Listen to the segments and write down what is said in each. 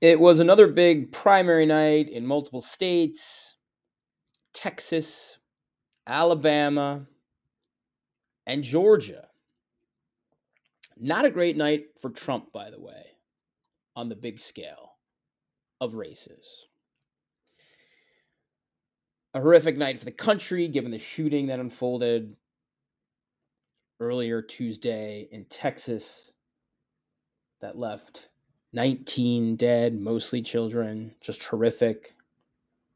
It was another big primary night in multiple states Texas, Alabama, and Georgia. Not a great night for Trump, by the way, on the big scale of races. A horrific night for the country, given the shooting that unfolded earlier Tuesday in Texas that left 19 dead, mostly children. Just horrific.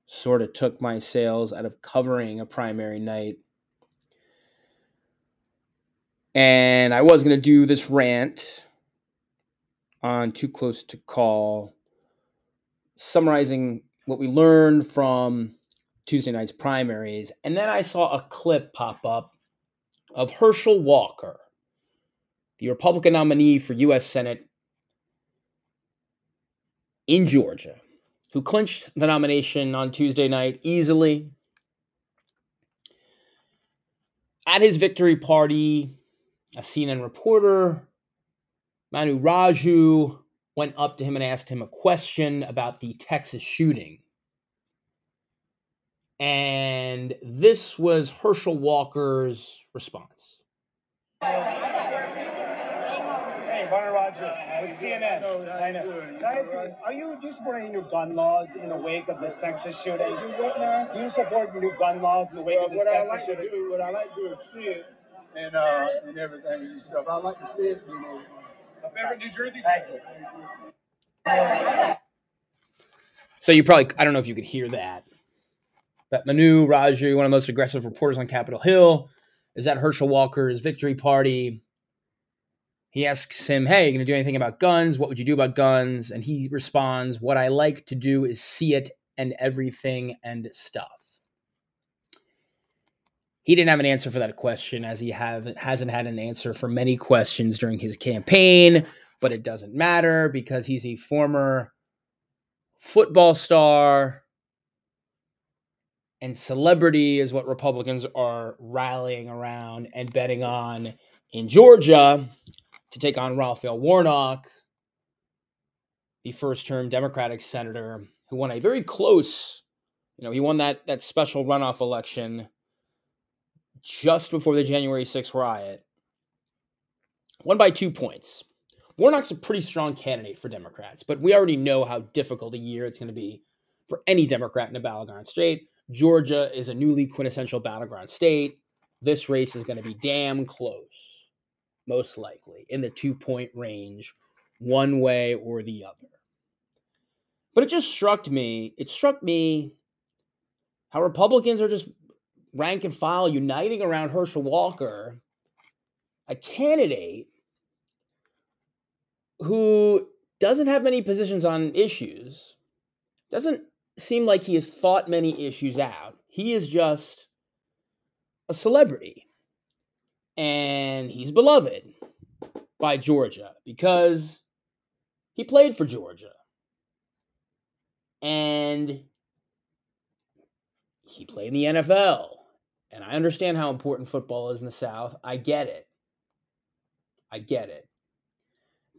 Sort of took my sails out of covering a primary night. And I was going to do this rant on Too Close to Call, summarizing what we learned from Tuesday night's primaries. And then I saw a clip pop up of Herschel Walker, the Republican nominee for U.S. Senate in Georgia, who clinched the nomination on Tuesday night easily. At his victory party, a CNN reporter, Manu Raju, went up to him and asked him a question about the Texas shooting. And this was Herschel Walker's response. Hey, Manu Raju, with CNN. I know. doing? Can I ask you, Alright. are you do you support any new gun laws in the wake of this Texas shooting? Do what now? Do you support new gun laws in the wake Well, of this what I Texas like to shooting? do, what I like to do is see it and uh and everything and stuff. I like to see it, you know. My favorite New Jersey. Thank you. So you probably, I don't know if you could hear that, but Manu Raju, one of the most aggressive reporters on Capitol Hill, is at Herschel Walker's victory party. He asks him, Hey, you to do anything about guns? What would you do about guns? And he responds, What I like to do is see it and everything and stuff. He didn't have an answer for that question, as he have, hasn't had an answer for many questions during his campaign, but it doesn't matter because he's a former football star and celebrity is what Republicans are rallying around and betting on in Georgia to take on Raphael Warnock, the first term Democratic senator who won a very close, you know, he won that that special runoff election just before the January 6th riot. Won by 2 points. Warnock's a pretty strong candidate for Democrats, but we already know how difficult a year it's going to be for any Democrat in a battleground state. Georgia is a newly quintessential battleground state. This race is going to be damn close, most likely, in the two point range, one way or the other. But it just struck me, it struck me how Republicans are just rank and file uniting around Herschel Walker, a candidate who doesn't have many positions on issues, doesn't seem like he has thought many issues out. He is just a celebrity. And he's beloved by Georgia because he played for Georgia. And he played in the NFL. And I understand how important football is in the South. I get it. I get it.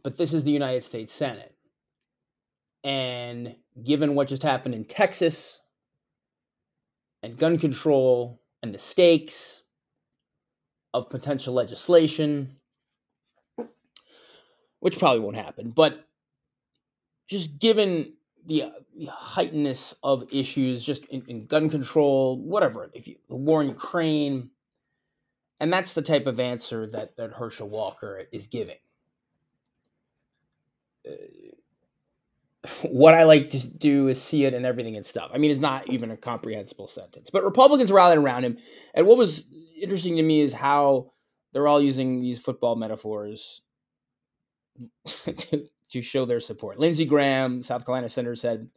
But this is the United States Senate. And given what just happened in Texas and gun control and the stakes of potential legislation, which probably won't happen, but just given the, uh, the heightenedness of issues just in, in gun control, whatever, if you, the war in Ukraine, and that's the type of answer that, that Herschel Walker is giving. Uh, what I like to do is see it and everything and stuff. I mean, it's not even a comprehensible sentence. But Republicans rallied around him. And what was interesting to me is how they're all using these football metaphors to, to show their support. Lindsey Graham, South Carolina senator, said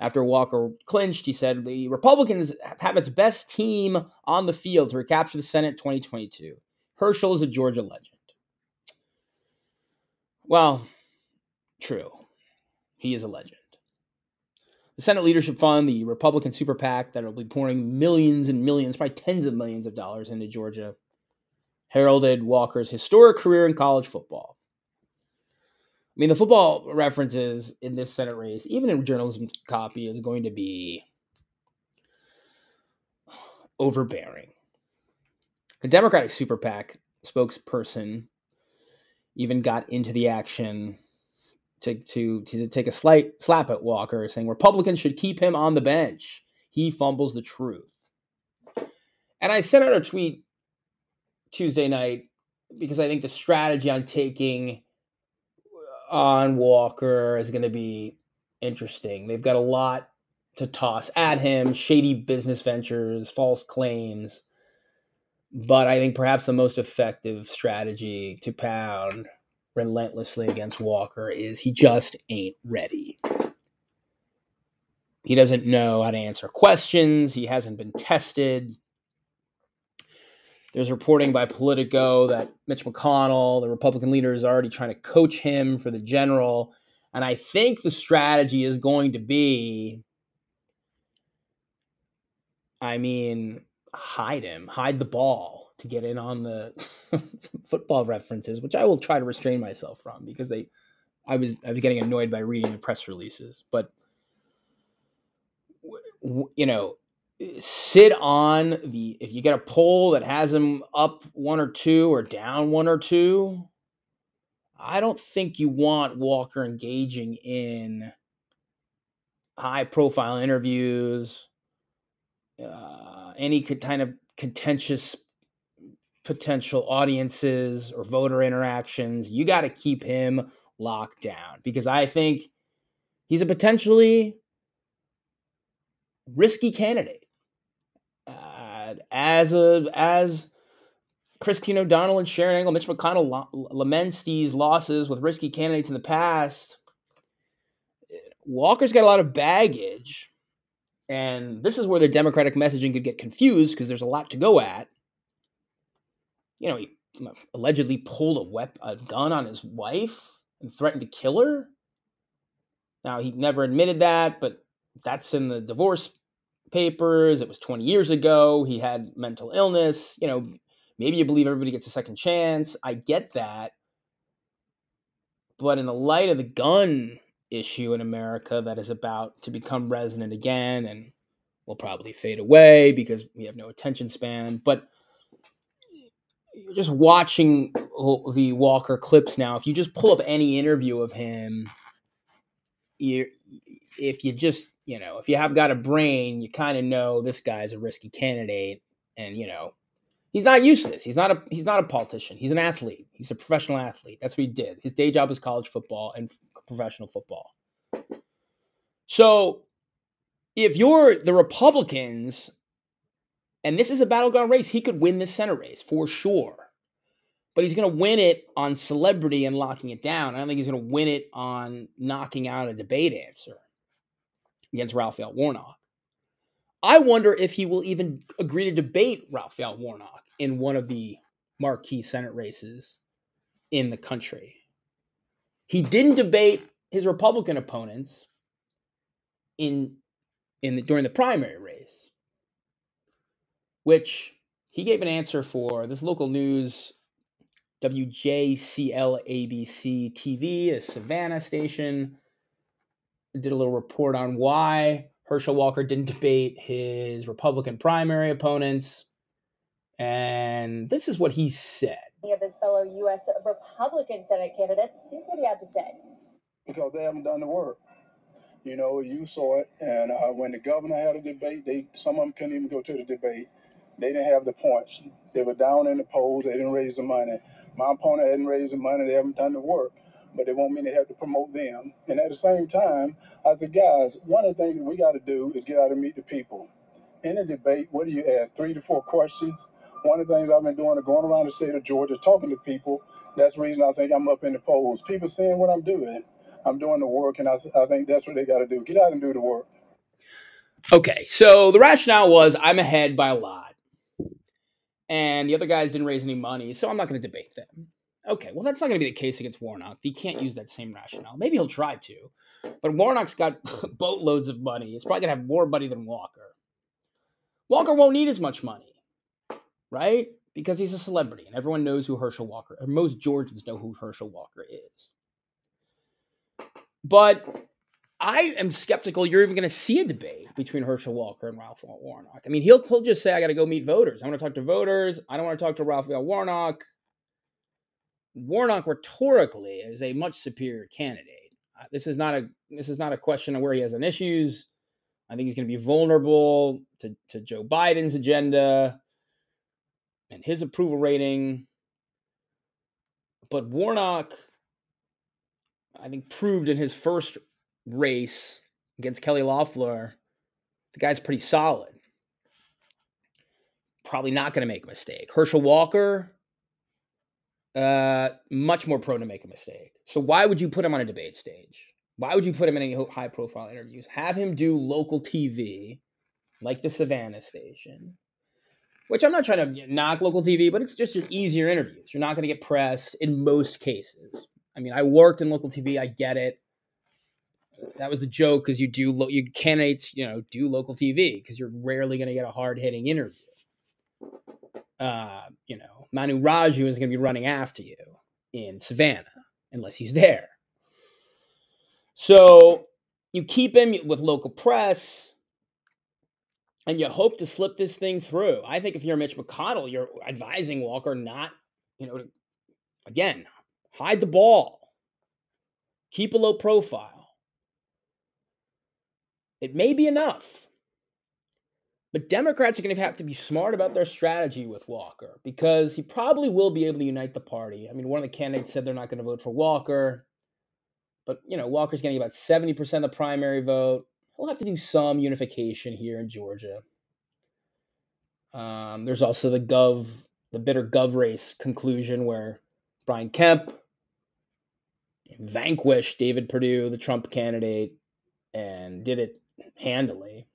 after Walker clinched, he said the Republicans have its best team on the field to recapture the Senate 2022. Herschel is a Georgia legend. Well, true. He is a legend. The Senate Leadership Fund, the Republican super PAC that will be pouring millions and millions, probably tens of millions of dollars into Georgia, heralded Walker's historic career in college football. I mean, the football references in this Senate race, even in journalism copy, is going to be overbearing. The Democratic Super PAC spokesperson even got into the action to, to, to take a slight slap at Walker, saying Republicans should keep him on the bench. He fumbles the truth. And I sent out a tweet Tuesday night because I think the strategy on taking uh, on Walker is going to be interesting. They've got a lot to toss at him shady business ventures, false claims. But I think perhaps the most effective strategy to pound relentlessly against Walker is he just ain't ready. He doesn't know how to answer questions, he hasn't been tested. There's reporting by Politico that Mitch McConnell, the Republican leader, is already trying to coach him for the general. And I think the strategy is going to be I mean, hide him, hide the ball to get in on the football references, which I will try to restrain myself from because they I was I was getting annoyed by reading the press releases, but you know, sit on the if you get a poll that has him up one or two or down one or two i don't think you want walker engaging in high profile interviews uh, any kind of contentious potential audiences or voter interactions you got to keep him locked down because i think he's a potentially risky candidate uh, as a as Christine O'Donnell and Sharron Angle, Mitch McConnell lo- laments these losses with risky candidates in the past. Walker's got a lot of baggage, and this is where the Democratic messaging could get confused because there's a lot to go at. You know, he allegedly pulled a weapon, a gun on his wife and threatened to kill her. Now he never admitted that, but that's in the divorce papers. It was 20 years ago. He had mental illness. You know, maybe you believe everybody gets a second chance. I get that. But in the light of the gun issue in America that is about to become resonant again and will probably fade away because we have no attention span, but just watching the Walker clips now, if you just pull up any interview of him, you if you just you know, if you have got a brain, you kind of know this guy's a risky candidate, and you know, he's not used to this. He's not a he's not a politician. He's an athlete. He's a professional athlete. That's what he did. His day job is college football and professional football. So, if you're the Republicans, and this is a battleground race, he could win this Senate race for sure. But he's going to win it on celebrity and locking it down. I don't think he's going to win it on knocking out a debate answer against Raphael Warnock. I wonder if he will even agree to debate Raphael Warnock in one of the marquee Senate races in the country. He didn't debate his Republican opponents in in the, during the primary race, which he gave an answer for. This local news, WJCL ABC TV, a Savannah station, did a little report on why Herschel Walker didn't debate his Republican primary opponents. And this is what he said. Of his fellow U.S. Republican Senate candidates, here's what he had to say. Because they haven't done the work. You know, you saw it, and uh, when the governor had a debate, they some of them couldn't even go to the debate. They didn't have the points. They were down in the polls. They didn't raise the money. My opponent hadn't raised the money. They haven't done the work but they want me to have to promote them. And at the same time, I said, guys, one of the things that we got to do is get out and meet the people. In a debate, what do you ask? Three to four questions. One of the things I've been doing is going around the state of Georgia talking to people. That's the reason I think I'm up in the polls. People seeing what I'm doing. I'm doing the work, and I, I think that's what they got to do. Get out and do the work. Okay, so the rationale was I'm ahead by a lot, and the other guys didn't raise any money, so I'm not going to debate them. Okay, well, that's not going to be the case against Warnock. He can't use that same rationale. Maybe he'll try to, but Warnock's got boatloads of money. He's probably going to have more money than Walker. Walker won't need as much money, right? Because he's a celebrity and everyone knows who Herschel Walker, or most Georgians know who Herschel Walker is. But I am skeptical you're even going to see a debate between Herschel Walker and Ralph Warnock. I mean, he'll, he'll just say, I got to go meet voters. I want to talk to voters. I don't want to talk to Ralph Warnock. Warnock rhetorically is a much superior candidate. Uh, this is not a this is not a question of where he has an issues. I think he's going to be vulnerable to, to Joe Biden's agenda and his approval rating. But Warnock, I think, proved in his first race against Kelly Loeffler, the guy's pretty solid. Probably not going to make a mistake. Herschel Walker, uh, much more prone to make a mistake. So why would you put him on a debate stage? Why would you put him in any high profile interviews? Have him do local TV, like the Savannah station, which I'm not trying to knock local TV, but it's just easier interviews. You're not going to get press in most cases. I mean, I worked in local TV. I get it that was the joke because you do lo- you candidates you know do local TV because you're rarely going to get a hard hitting interview. Uh, you know, Manu Raju is going to be running after you in Savannah unless he's there. So you keep him with local press and you hope to slip this thing through. I think if you're Mitch McConnell, you're advising Walker not, you know, to, again, hide the ball, keep a low profile it may be enough. But Democrats are going to have to be smart about their strategy with Walker because he probably will be able to unite the party. I mean, one of the candidates said they're not going to vote for Walker, but you know, Walker's getting about 70% of the primary vote. He'll have to do some unification here in Georgia. Um, there's also the Gov, the bitter Gov race conclusion where Brian Kemp vanquished David Perdue, the Trump candidate, and did it handily.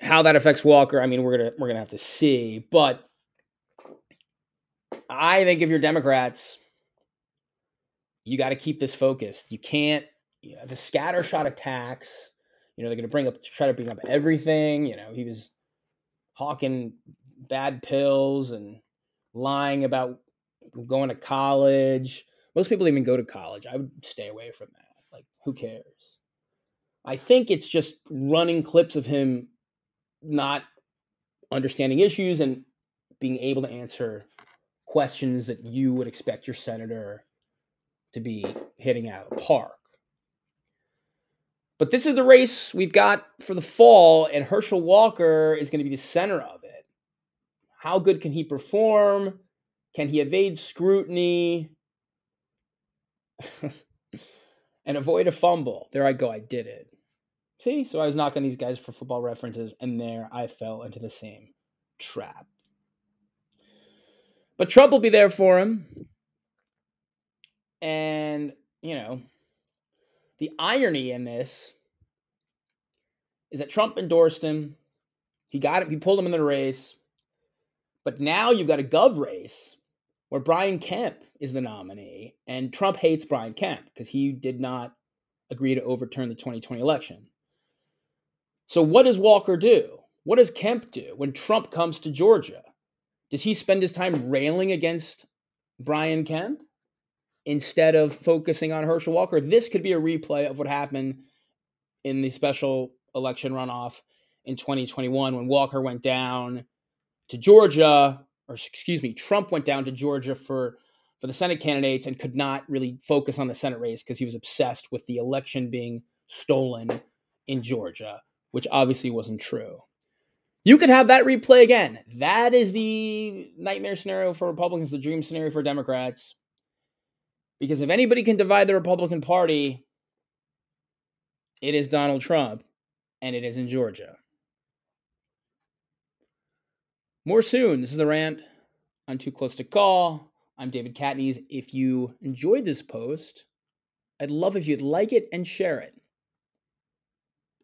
How that affects Walker, I mean, we're gonna we're gonna have to see. But I think if you're Democrats, you got to keep this focused. You can't you know, the scattershot attacks. You know they're gonna bring up try to bring up everything. You know he was hawking bad pills and lying about going to college. Most people even go to college. I would stay away from that. Like, who cares? I think it's just running clips of him not understanding issues and being able to answer questions that you would expect your senator to be hitting out of the park. But this is the race we've got for the fall, and Herschel Walker is going to be the center of it. How good can he perform? Can he evade scrutiny? and avoid a fumble. There I go. I did it. See, so I was knocking these guys for football references, and there I fell into the same trap. But Trump will be there for him. And, you know, the irony in this is that Trump endorsed him. He got him, he pulled him in the race. But now you've got a gov race where Brian Kemp is the nominee, and Trump hates Brian Kemp because he did not agree to overturn the 2020 election. So, what does Walker do? What does Kemp do when Trump comes to Georgia? Does he spend his time railing against Brian Kemp instead of focusing on Herschel Walker? This could be a replay of what happened in the special election runoff in 2021 when Walker went down to Georgia, or excuse me, Trump went down to Georgia for for the Senate candidates and could not really focus on the Senate race because he was obsessed with the election being stolen in Georgia which obviously wasn't true. You could have that replay again. That is the nightmare scenario for Republicans, the dream scenario for Democrats. Because if anybody can divide the Republican Party, it is Donald Trump, and it is in Georgia. More soon. This is the rant on Too Close to Call. I'm David Catanese. If you enjoyed this post, I'd love if you'd like it and share it.